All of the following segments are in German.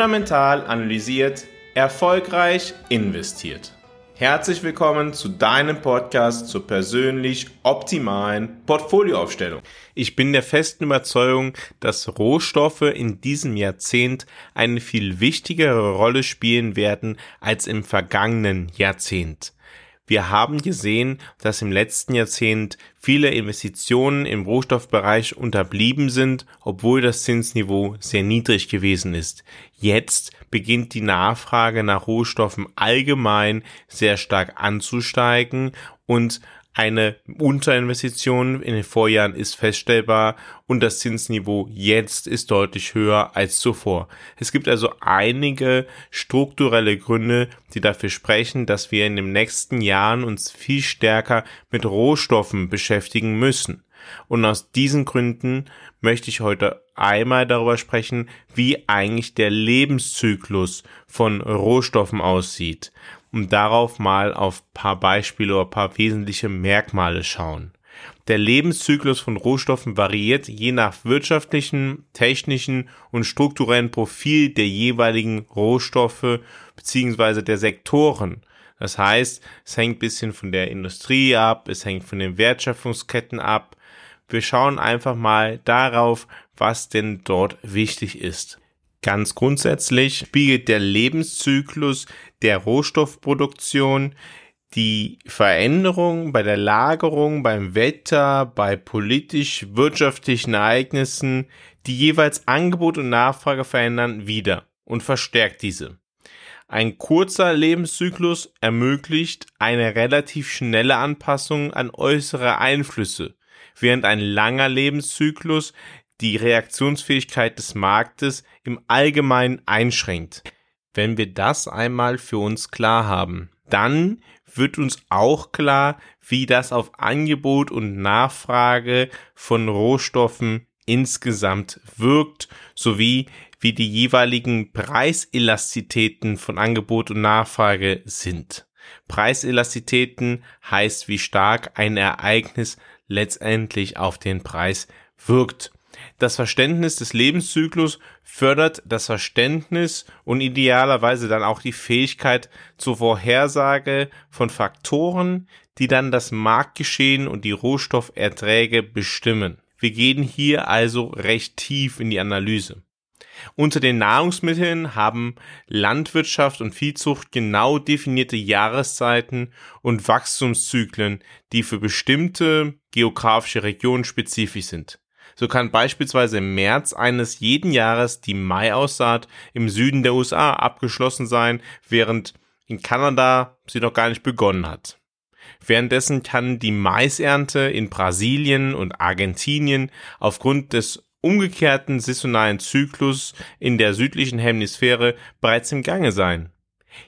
fundamental analysiert, erfolgreich investiert. Herzlich willkommen zu deinem Podcast zur persönlich optimalen Portfolioaufstellung. Ich bin der festen Überzeugung, dass Rohstoffe in diesem Jahrzehnt eine viel wichtigere Rolle spielen werden als im vergangenen Jahrzehnt. Wir haben gesehen, dass im letzten Jahrzehnt viele Investitionen im Rohstoffbereich unterblieben sind, obwohl das Zinsniveau sehr niedrig gewesen ist. Jetzt beginnt die Nachfrage nach Rohstoffen allgemein sehr stark anzusteigen und eine Unterinvestition in den Vorjahren ist feststellbar und das Zinsniveau jetzt ist deutlich höher als zuvor. Es gibt also einige strukturelle Gründe, die dafür sprechen, dass wir in den nächsten Jahren uns viel stärker mit Rohstoffen beschäftigen müssen. Und aus diesen Gründen möchte ich heute einmal darüber sprechen, wie eigentlich der Lebenszyklus von Rohstoffen aussieht um darauf mal auf paar Beispiele oder paar wesentliche Merkmale schauen. Der Lebenszyklus von Rohstoffen variiert je nach wirtschaftlichen, technischen und strukturellen Profil der jeweiligen Rohstoffe bzw. der Sektoren. Das heißt, es hängt bisschen von der Industrie ab, es hängt von den Wertschöpfungsketten ab. Wir schauen einfach mal darauf, was denn dort wichtig ist. Ganz grundsätzlich spiegelt der Lebenszyklus der Rohstoffproduktion die Veränderung bei der Lagerung, beim Wetter, bei politisch-wirtschaftlichen Ereignissen, die jeweils Angebot und Nachfrage verändern, wieder und verstärkt diese. Ein kurzer Lebenszyklus ermöglicht eine relativ schnelle Anpassung an äußere Einflüsse, während ein langer Lebenszyklus die Reaktionsfähigkeit des Marktes im Allgemeinen einschränkt. Wenn wir das einmal für uns klar haben, dann wird uns auch klar, wie das auf Angebot und Nachfrage von Rohstoffen insgesamt wirkt, sowie wie die jeweiligen Preiselastizitäten von Angebot und Nachfrage sind. Preiselastizitäten heißt, wie stark ein Ereignis letztendlich auf den Preis wirkt. Das Verständnis des Lebenszyklus fördert das Verständnis und idealerweise dann auch die Fähigkeit zur Vorhersage von Faktoren, die dann das Marktgeschehen und die Rohstofferträge bestimmen. Wir gehen hier also recht tief in die Analyse. Unter den Nahrungsmitteln haben Landwirtschaft und Viehzucht genau definierte Jahreszeiten und Wachstumszyklen, die für bestimmte geografische Regionen spezifisch sind. So kann beispielsweise im März eines jeden Jahres die Maiaussaat im Süden der USA abgeschlossen sein, während in Kanada sie noch gar nicht begonnen hat. Währenddessen kann die Maisernte in Brasilien und Argentinien aufgrund des umgekehrten saisonalen Zyklus in der südlichen Hemisphäre bereits im Gange sein.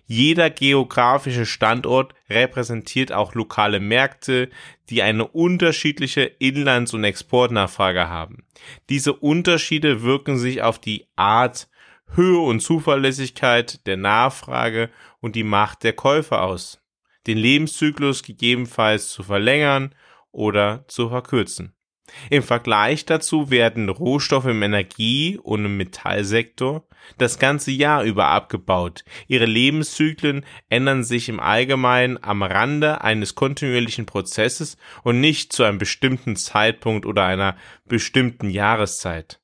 Jeder geografische Standort repräsentiert auch lokale Märkte, die eine unterschiedliche Inlands- und Exportnachfrage haben. Diese Unterschiede wirken sich auf die Art, Höhe und Zuverlässigkeit der Nachfrage und die Macht der Käufer aus, den Lebenszyklus gegebenenfalls zu verlängern oder zu verkürzen. Im Vergleich dazu werden Rohstoffe im Energie- und im Metallsektor das ganze Jahr über abgebaut. Ihre Lebenszyklen ändern sich im Allgemeinen am Rande eines kontinuierlichen Prozesses und nicht zu einem bestimmten Zeitpunkt oder einer bestimmten Jahreszeit.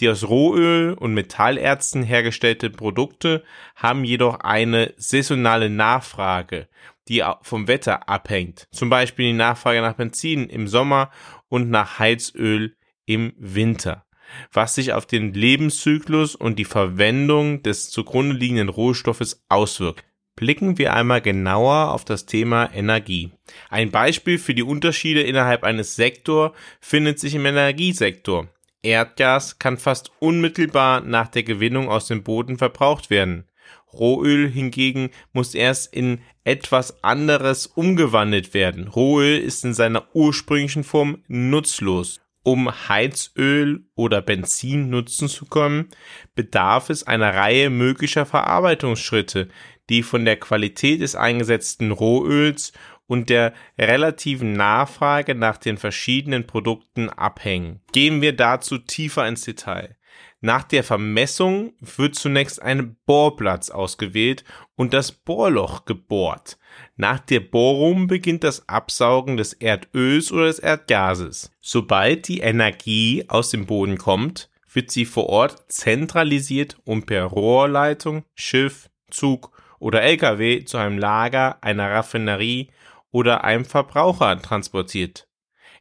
Die aus Rohöl und Metallerzen hergestellte Produkte haben jedoch eine saisonale Nachfrage, die vom Wetter abhängt. Zum Beispiel die Nachfrage nach Benzin im Sommer und nach Heizöl im Winter, was sich auf den Lebenszyklus und die Verwendung des zugrunde liegenden Rohstoffes auswirkt. Blicken wir einmal genauer auf das Thema Energie. Ein Beispiel für die Unterschiede innerhalb eines Sektors findet sich im Energiesektor. Erdgas kann fast unmittelbar nach der Gewinnung aus dem Boden verbraucht werden. Rohöl hingegen muss erst in etwas anderes umgewandelt werden. Rohöl ist in seiner ursprünglichen Form nutzlos. Um Heizöl oder Benzin nutzen zu können, bedarf es einer Reihe möglicher Verarbeitungsschritte, die von der Qualität des eingesetzten Rohöls und der relativen Nachfrage nach den verschiedenen Produkten abhängen. Gehen wir dazu tiefer ins Detail. Nach der Vermessung wird zunächst ein Bohrplatz ausgewählt und das Bohrloch gebohrt. Nach der Bohrung beginnt das Absaugen des Erdöls oder des Erdgases. Sobald die Energie aus dem Boden kommt, wird sie vor Ort zentralisiert und per Rohrleitung, Schiff, Zug oder LKW zu einem Lager, einer Raffinerie oder einem Verbraucher transportiert.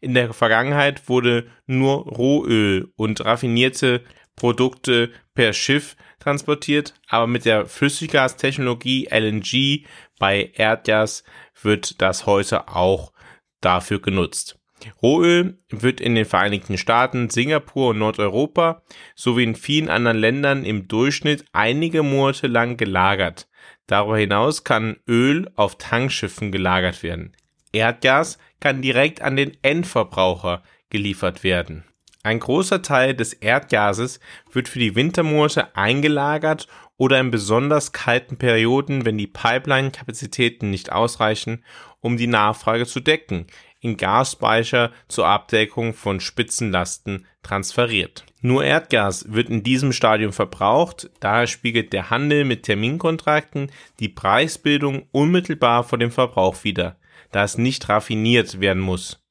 In der Vergangenheit wurde nur Rohöl und raffinierte Produkte per Schiff transportiert, aber mit der Flüssiggastechnologie LNG bei Erdgas wird das heute auch dafür genutzt. Rohöl wird in den Vereinigten Staaten, Singapur und Nordeuropa sowie in vielen anderen Ländern im Durchschnitt einige Monate lang gelagert. Darüber hinaus kann Öl auf Tankschiffen gelagert werden. Erdgas kann direkt an den Endverbraucher geliefert werden. Ein großer Teil des Erdgases wird für die Wintermonate eingelagert oder in besonders kalten Perioden, wenn die Pipeline-Kapazitäten nicht ausreichen, um die Nachfrage zu decken, in Gasspeicher zur Abdeckung von Spitzenlasten transferiert. Nur Erdgas wird in diesem Stadium verbraucht, daher spiegelt der Handel mit Terminkontrakten die Preisbildung unmittelbar vor dem Verbrauch wider, da es nicht raffiniert werden muss.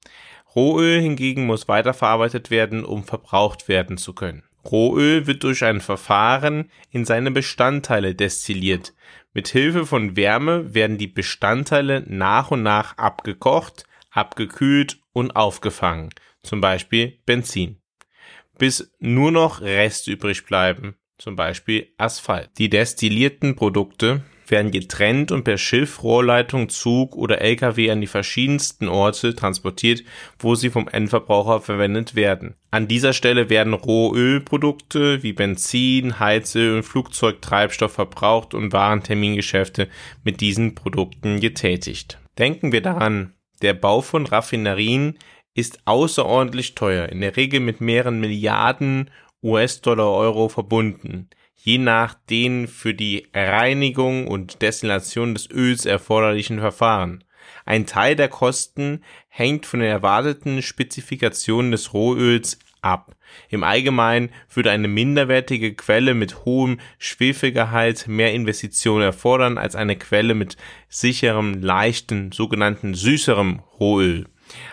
Rohöl hingegen muss weiterverarbeitet werden, um verbraucht werden zu können. Rohöl wird durch ein Verfahren in seine Bestandteile destilliert. Mit Hilfe von Wärme werden die Bestandteile nach und nach abgekocht, abgekühlt und aufgefangen, zum Beispiel Benzin, bis nur noch Reste übrig bleiben, zum Beispiel Asphalt. Die destillierten Produkte werden getrennt und per Schiff, Rohrleitung, Zug oder LKW an die verschiedensten Orte transportiert, wo sie vom Endverbraucher verwendet werden. An dieser Stelle werden Rohölprodukte wie Benzin, Heizöl und Flugzeugtreibstoff verbraucht und Warentermingeschäfte mit diesen Produkten getätigt. Denken wir daran, der Bau von Raffinerien ist außerordentlich teuer, in der Regel mit mehreren Milliarden US-Dollar Euro verbunden je nach den für die Reinigung und Destillation des Öls erforderlichen Verfahren. Ein Teil der Kosten hängt von den erwarteten Spezifikationen des Rohöls ab. Im Allgemeinen würde eine minderwertige Quelle mit hohem Schwefelgehalt mehr Investitionen erfordern als eine Quelle mit sicherem, leichten, sogenannten süßerem Rohöl.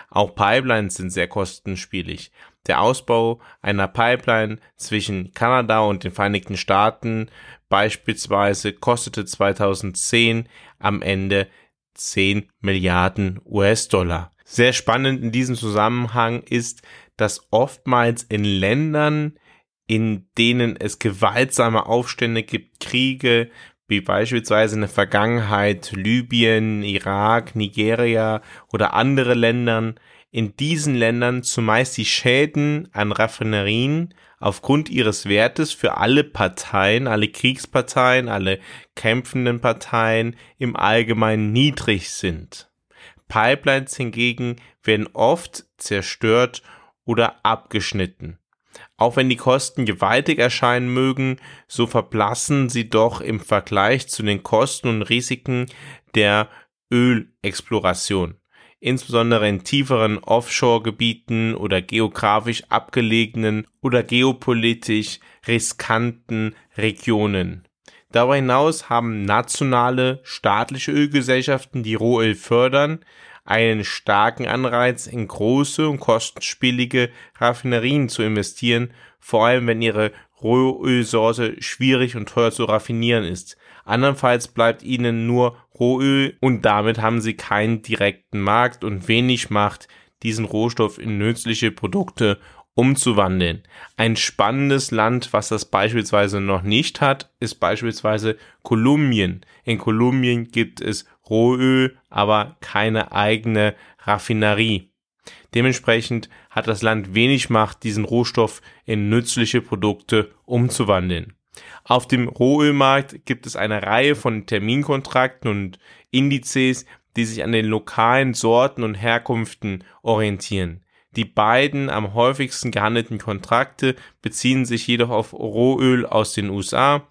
Auch Pipelines sind sehr kostenspielig. Der Ausbau einer Pipeline zwischen Kanada und den Vereinigten Staaten beispielsweise kostete 2010 am Ende 10 Milliarden US-Dollar. Sehr spannend in diesem Zusammenhang ist, dass oftmals in Ländern, in denen es gewaltsame Aufstände gibt, Kriege, wie beispielsweise in der Vergangenheit Libyen, Irak, Nigeria oder andere Ländern, in diesen Ländern zumeist die Schäden an Raffinerien aufgrund ihres Wertes für alle Parteien, alle Kriegsparteien, alle kämpfenden Parteien im Allgemeinen niedrig sind. Pipelines hingegen werden oft zerstört oder abgeschnitten. Auch wenn die Kosten gewaltig erscheinen mögen, so verblassen sie doch im Vergleich zu den Kosten und Risiken der Ölexploration insbesondere in tieferen Offshore-Gebieten oder geografisch abgelegenen oder geopolitisch riskanten Regionen. Darüber hinaus haben nationale staatliche Ölgesellschaften, die Rohöl fördern, einen starken Anreiz, in große und kostenspielige Raffinerien zu investieren, vor allem wenn ihre Rohölsorte schwierig und teuer zu raffinieren ist. Andernfalls bleibt ihnen nur Rohöl und damit haben sie keinen direkten Markt und wenig Macht, diesen Rohstoff in nützliche Produkte umzuwandeln. Ein spannendes Land, was das beispielsweise noch nicht hat, ist beispielsweise Kolumbien. In Kolumbien gibt es Rohöl, aber keine eigene Raffinerie. Dementsprechend hat das Land wenig Macht, diesen Rohstoff in nützliche Produkte umzuwandeln. Auf dem Rohölmarkt gibt es eine Reihe von Terminkontrakten und Indizes, die sich an den lokalen Sorten und Herkünften orientieren. Die beiden am häufigsten gehandelten Kontrakte beziehen sich jedoch auf Rohöl aus den USA,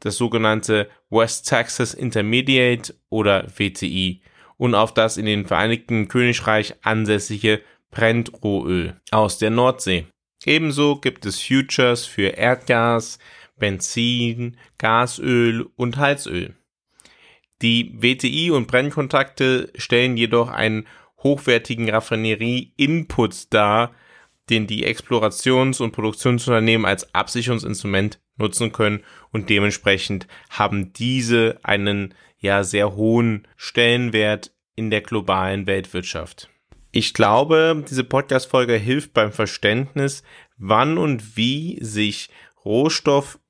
das sogenannte West Texas Intermediate oder WTI und auf das in den Vereinigten Königreich ansässige Brentrohöl aus der Nordsee. Ebenso gibt es Futures für Erdgas, Benzin, Gasöl und Heizöl. Die WTI und Brennkontakte stellen jedoch einen hochwertigen Raffinerie-Input dar, den die Explorations- und Produktionsunternehmen als Absicherungsinstrument nutzen können und dementsprechend haben diese einen ja sehr hohen Stellenwert in der globalen Weltwirtschaft. Ich glaube, diese Podcast-Folge hilft beim Verständnis, wann und wie sich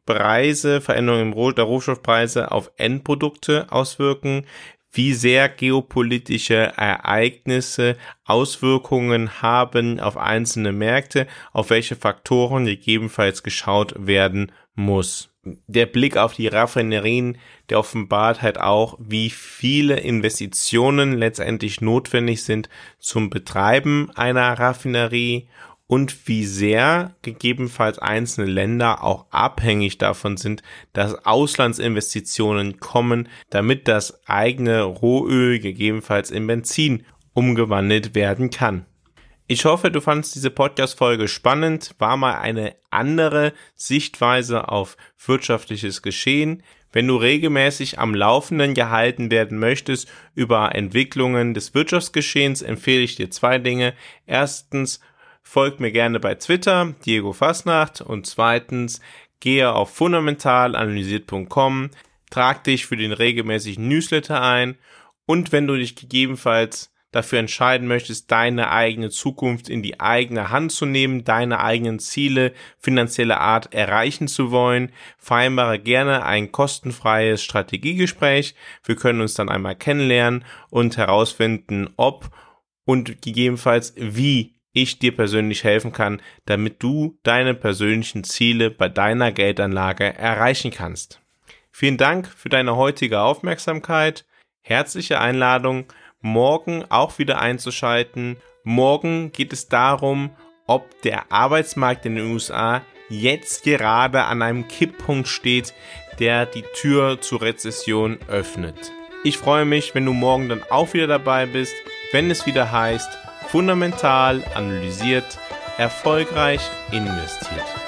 Rohstoffpreise, Veränderungen der Rohstoffpreise auf Endprodukte auswirken, wie sehr geopolitische Ereignisse Auswirkungen haben auf einzelne Märkte, auf welche Faktoren gegebenenfalls geschaut werden muss. Der Blick auf die Raffinerien, der offenbart halt auch, wie viele Investitionen letztendlich notwendig sind zum Betreiben einer Raffinerie und wie sehr gegebenenfalls einzelne Länder auch abhängig davon sind, dass Auslandsinvestitionen kommen, damit das eigene Rohöl gegebenenfalls in Benzin umgewandelt werden kann. Ich hoffe, du fandest diese Podcast-Folge spannend, war mal eine andere Sichtweise auf wirtschaftliches Geschehen. Wenn du regelmäßig am Laufenden gehalten werden möchtest über Entwicklungen des Wirtschaftsgeschehens, empfehle ich dir zwei Dinge. Erstens, folg mir gerne bei Twitter, Diego Fasnacht. Und zweitens, gehe auf fundamentalanalysiert.com, trag dich für den regelmäßigen Newsletter ein und wenn du dich gegebenenfalls dafür entscheiden möchtest, deine eigene Zukunft in die eigene Hand zu nehmen, deine eigenen Ziele finanzieller Art erreichen zu wollen, vereinbare gerne ein kostenfreies Strategiegespräch. Wir können uns dann einmal kennenlernen und herausfinden, ob und gegebenenfalls wie ich dir persönlich helfen kann, damit du deine persönlichen Ziele bei deiner Geldanlage erreichen kannst. Vielen Dank für deine heutige Aufmerksamkeit. Herzliche Einladung, morgen auch wieder einzuschalten. Morgen geht es darum, ob der Arbeitsmarkt in den USA jetzt gerade an einem Kipppunkt steht, der die Tür zur Rezession öffnet. Ich freue mich, wenn du morgen dann auch wieder dabei bist, wenn es wieder heißt, fundamental analysiert, erfolgreich investiert.